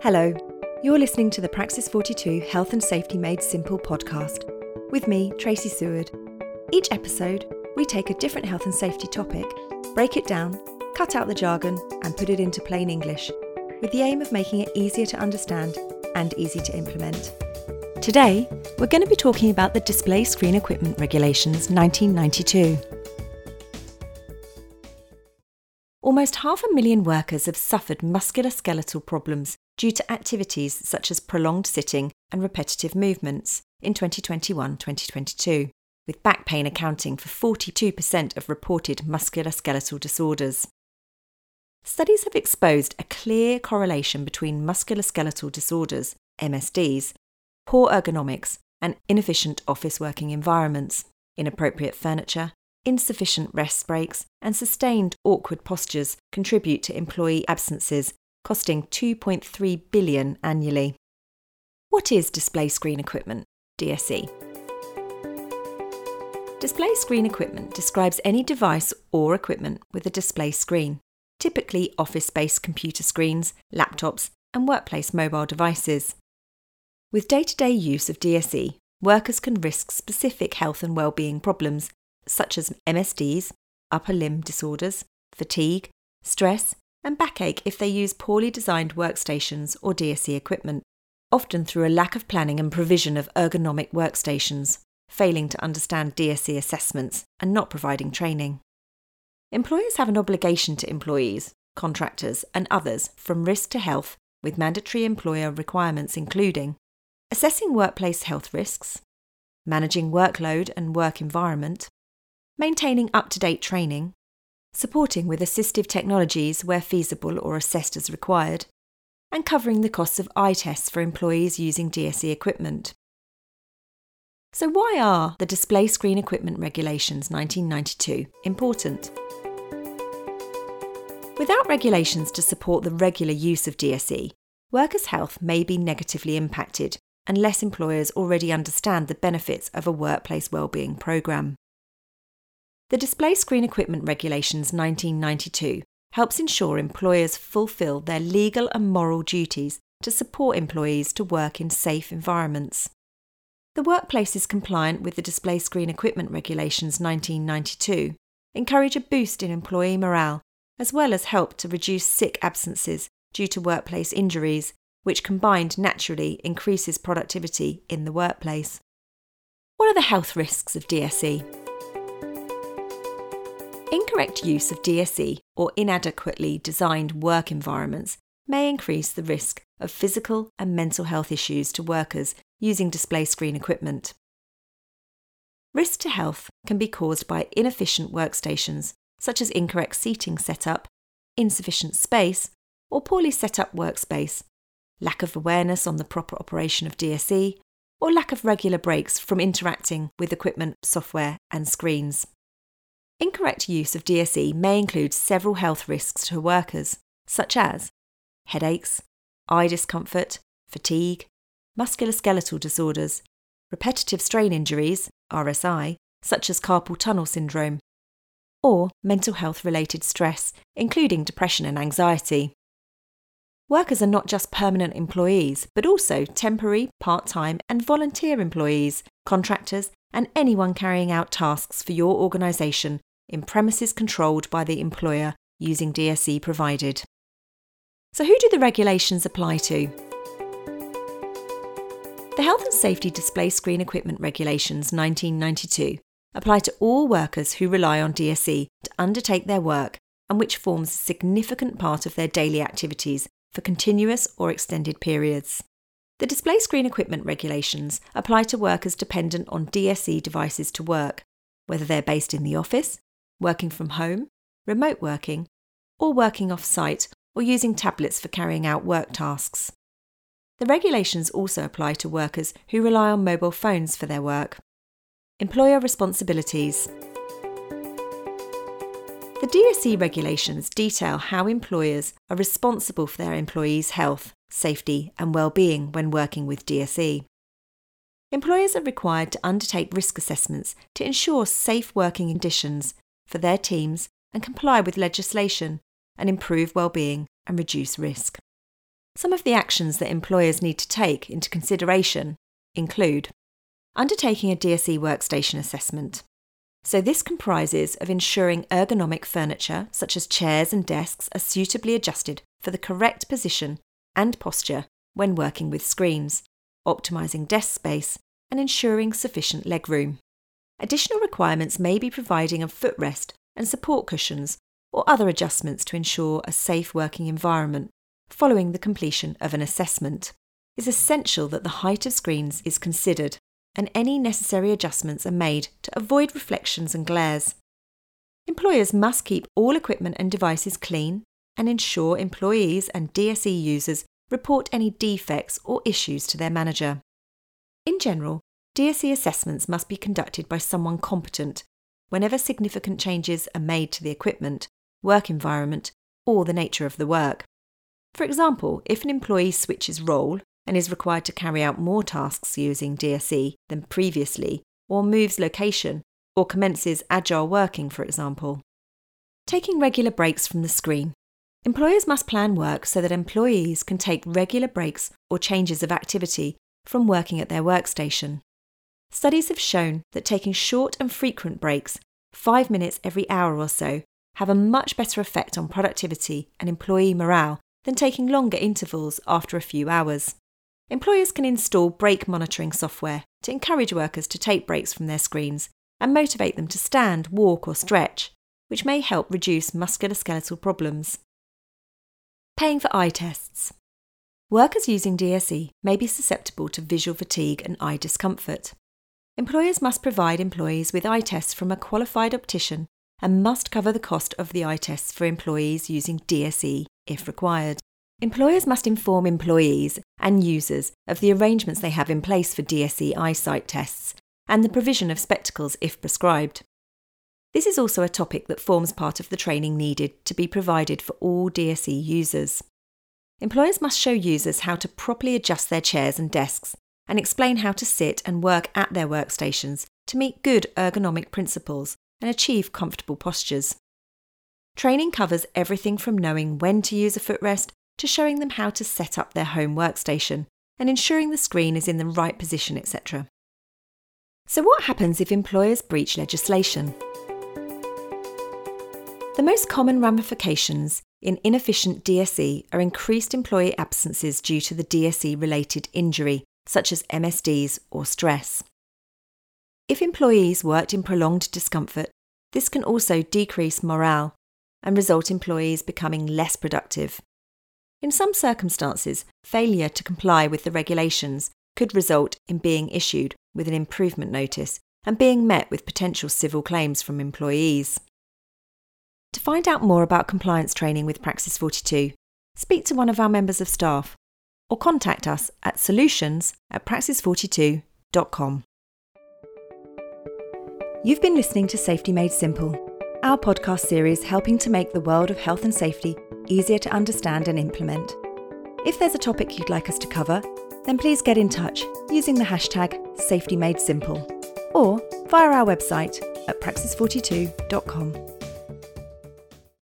Hello, you're listening to the Praxis 42 Health and Safety Made Simple podcast with me, Tracy Seward. Each episode, we take a different health and safety topic, break it down, cut out the jargon, and put it into plain English, with the aim of making it easier to understand and easy to implement. Today, we're going to be talking about the Display Screen Equipment Regulations 1992. Almost half a million workers have suffered musculoskeletal problems due to activities such as prolonged sitting and repetitive movements in 2021 2022, with back pain accounting for 42% of reported musculoskeletal disorders. Studies have exposed a clear correlation between musculoskeletal disorders, MSDs, poor ergonomics, and inefficient office working environments, inappropriate furniture, insufficient rest breaks, and sustained awkward postures contribute to employee absences costing 2.3 billion annually. What is display screen equipment, DSE? Display screen equipment describes any device or equipment with a display screen, typically office-based computer screens, laptops, and workplace mobile devices. With day-to-day use of DSE, workers can risk specific health and well-being problems such as MSDs, upper limb disorders, fatigue, stress, and backache if they use poorly designed workstations or DSE equipment, often through a lack of planning and provision of ergonomic workstations, failing to understand DSE assessments, and not providing training. Employers have an obligation to employees, contractors, and others from risk to health with mandatory employer requirements including assessing workplace health risks, managing workload and work environment, maintaining up to date training, supporting with assistive technologies where feasible or assessed as required, and covering the costs of eye tests for employees using DSE equipment. So, why are the Display Screen Equipment Regulations 1992 important? Without regulations to support the regular use of DSE, workers' health may be negatively impacted unless employers already understand the benefits of a workplace wellbeing programme. The Display Screen Equipment Regulations 1992 helps ensure employers fulfil their legal and moral duties to support employees to work in safe environments. The workplace is compliant with the Display Screen Equipment Regulations 1992 encourage a boost in employee morale as well as help to reduce sick absences due to workplace injuries, which combined naturally increases productivity in the workplace. What are the health risks of DSE? Incorrect use of DSE or inadequately designed work environments may increase the risk of physical and mental health issues to workers using display screen equipment. Risk to health can be caused by inefficient workstations, such as incorrect seating setup, insufficient space, or poorly set up workspace, lack of awareness on the proper operation of DSE, or lack of regular breaks from interacting with equipment, software, and screens. Incorrect use of DSE may include several health risks to workers, such as headaches, eye discomfort, fatigue, musculoskeletal disorders, repetitive strain injuries, RSI, such as carpal tunnel syndrome, or mental health related stress, including depression and anxiety. Workers are not just permanent employees, but also temporary, part time, and volunteer employees, contractors, and anyone carrying out tasks for your organisation in premises controlled by the employer using DSE provided. So, who do the regulations apply to? The Health and Safety Display Screen Equipment Regulations 1992 apply to all workers who rely on DSE to undertake their work and which forms a significant part of their daily activities for continuous or extended periods. The display screen equipment regulations apply to workers dependent on DSE devices to work, whether they're based in the office, working from home, remote working, or working off site or using tablets for carrying out work tasks. The regulations also apply to workers who rely on mobile phones for their work. Employer responsibilities. The DSE regulations detail how employers are responsible for their employees' health, safety, and well-being when working with DSE. Employers are required to undertake risk assessments to ensure safe working conditions for their teams and comply with legislation and improve well-being and reduce risk. Some of the actions that employers need to take into consideration include undertaking a DSE workstation assessment. So, this comprises of ensuring ergonomic furniture, such as chairs and desks, are suitably adjusted for the correct position and posture when working with screens, optimising desk space, and ensuring sufficient legroom. Additional requirements may be providing a footrest and support cushions or other adjustments to ensure a safe working environment following the completion of an assessment. It's essential that the height of screens is considered and any necessary adjustments are made to avoid reflections and glares. Employers must keep all equipment and devices clean and ensure employees and DSE users report any defects or issues to their manager. In general, DSE assessments must be conducted by someone competent whenever significant changes are made to the equipment, work environment, or the nature of the work. For example, if an employee switches role and is required to carry out more tasks using DSE than previously, or moves location, or commences agile working, for example. Taking regular breaks from the screen. Employers must plan work so that employees can take regular breaks or changes of activity from working at their workstation. Studies have shown that taking short and frequent breaks, five minutes every hour or so, have a much better effect on productivity and employee morale than taking longer intervals after a few hours. Employers can install break monitoring software to encourage workers to take breaks from their screens and motivate them to stand, walk, or stretch, which may help reduce musculoskeletal problems. Paying for eye tests. Workers using DSE may be susceptible to visual fatigue and eye discomfort. Employers must provide employees with eye tests from a qualified optician and must cover the cost of the eye tests for employees using DSE if required. Employers must inform employees and users of the arrangements they have in place for DSE eyesight tests and the provision of spectacles if prescribed. This is also a topic that forms part of the training needed to be provided for all DSE users. Employers must show users how to properly adjust their chairs and desks and explain how to sit and work at their workstations to meet good ergonomic principles and achieve comfortable postures. Training covers everything from knowing when to use a footrest to showing them how to set up their home workstation and ensuring the screen is in the right position, etc. So, what happens if employers breach legislation? The most common ramifications in inefficient DSE are increased employee absences due to the DSE related injury, such as MSDs or stress. If employees worked in prolonged discomfort, this can also decrease morale and result in employees becoming less productive. In some circumstances, failure to comply with the regulations could result in being issued with an improvement notice and being met with potential civil claims from employees. To find out more about compliance training with Praxis 42, speak to one of our members of staff or contact us at solutions at praxis42.com. You've been listening to Safety Made Simple, our podcast series helping to make the world of health and safety easier to understand and implement. If there's a topic you'd like us to cover, then please get in touch using the hashtag SafetyMadeSimple or via our website at praxis42.com.